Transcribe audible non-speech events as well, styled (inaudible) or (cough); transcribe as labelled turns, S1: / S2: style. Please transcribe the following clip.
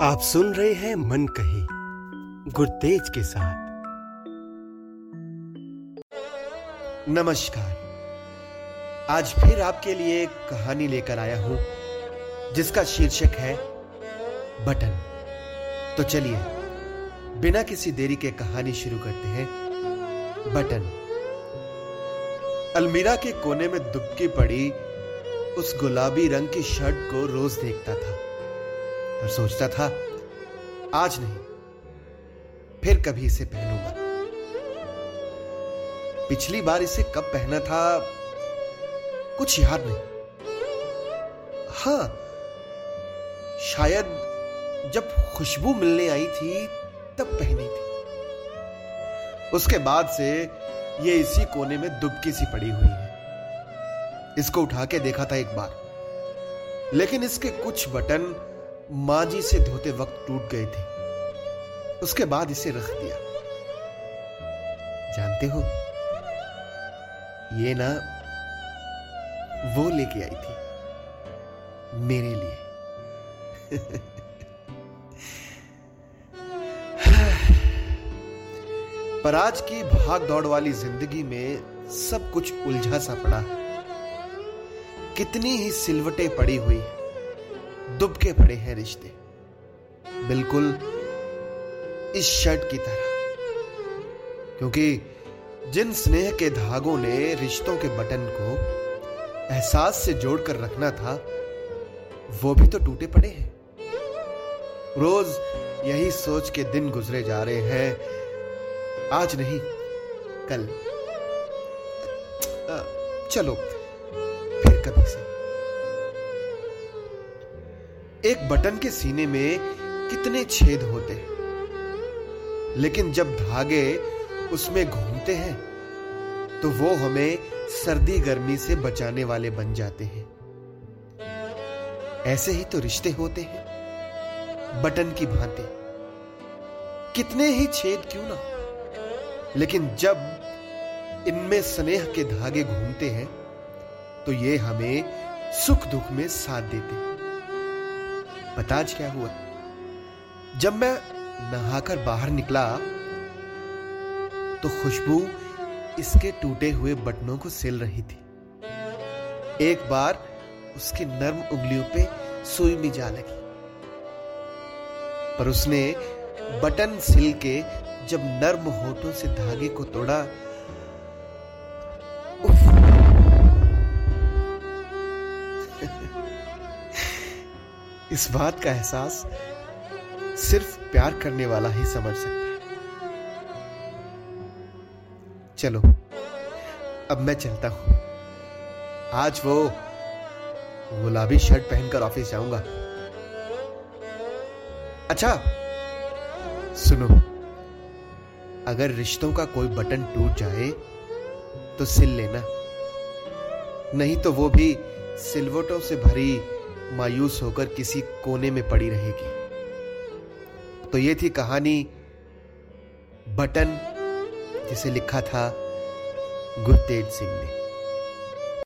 S1: आप सुन रहे हैं मन कही गुरतेज के साथ। नमस्कार। आज फिर आपके लिए एक कहानी लेकर आया हूँ, जिसका शीर्षक है, बटन। तो चलिए, बिना किसी देरी के कहानी शुरू करते हैं, बटन। अलमीरा के कोने में दुबकी पड़ी, उस गुलाबी रंग की शर्ट को रोज देखता था। और सोचता था, आज नहीं, फिर कभी इसे पहनूँगा। पिछली बार इसे कब पहना था, कुछ याद नहीं। हाँ, शायद जब खुशबू मिलने आई थी, तब पहनी थी। उसके बाद से ये इसी कोने में दुबकी सी पड़ी हुई है। इसको उठा के देखा था एक बार, लेकिन इसके कुछ बटन माँ जी से धोते वक्त टूट गए थे। उसके बाद इसे रख दिया। जानते हो, ये ना वो लेके आई थी, मेरे लिए। (laughs) पर आज की भाग दौड़ वाली ज़िंदगी में सब कुछ उलझा सा पड़ा। कितनी ही सिलवटें पड़ी हुई। दुबके पड़े हैं रिश्ते। बिल्कुल इस शर्ट की तरह। क्योंकि जिन स्नेह के धागों ने रिश्तों के बटन को एहसास से जोड़कर रखना था, वो भी तो टूटे पड़े हैं। रोज यही सोच के दिन गुजरे जा रहे हैं। आज नहीं, कल। चलो, फिर कभी से। एक बटन के सीने में कितने छेद होते हैं? लेकिन जब धागे उसमें घूमते हैं तो वो हमें सर्दी गर्मी से बचाने वाले बन जाते हैं। ऐसे ही तो रिश्ते होते हैं, बटन की भांति। कितने ही छेद क्यों ना लेकिन जब इनमें स्नेह के धागे घूमते हैं तो ये हमें सुख दुख में साथ देते पता आज क्या हुआ? जब मैं नहाकर बाहर निकला तो खुशबू इसके टूटे हुए बटनों को सिल रही थी। एक बार उसकी नर्म उंगलियों पे सुई भी जा लगी। पर उसने बटन सिल के जब नर्म होठों से धागे को तोड़ा इस बात का एहसास सिर्फ़ प्यार करने वाला ही समझ सकता है। चलो, अब मैं चलता हूँ। आज वो गुलाबी शर्ट पहनकर ऑफ़िस जाऊँगा। अच्छा सुनो, अगर रिश्तों का कोई बटन टूट जाए तो सिल लेना। नहीं तो वो भी सिलवटों से भरी मायूस होकर किसी कोने में पड़ी रहेगी। तो ये थी कहानी बटन, जिसे लिखा था गुरतेज सिंह ने।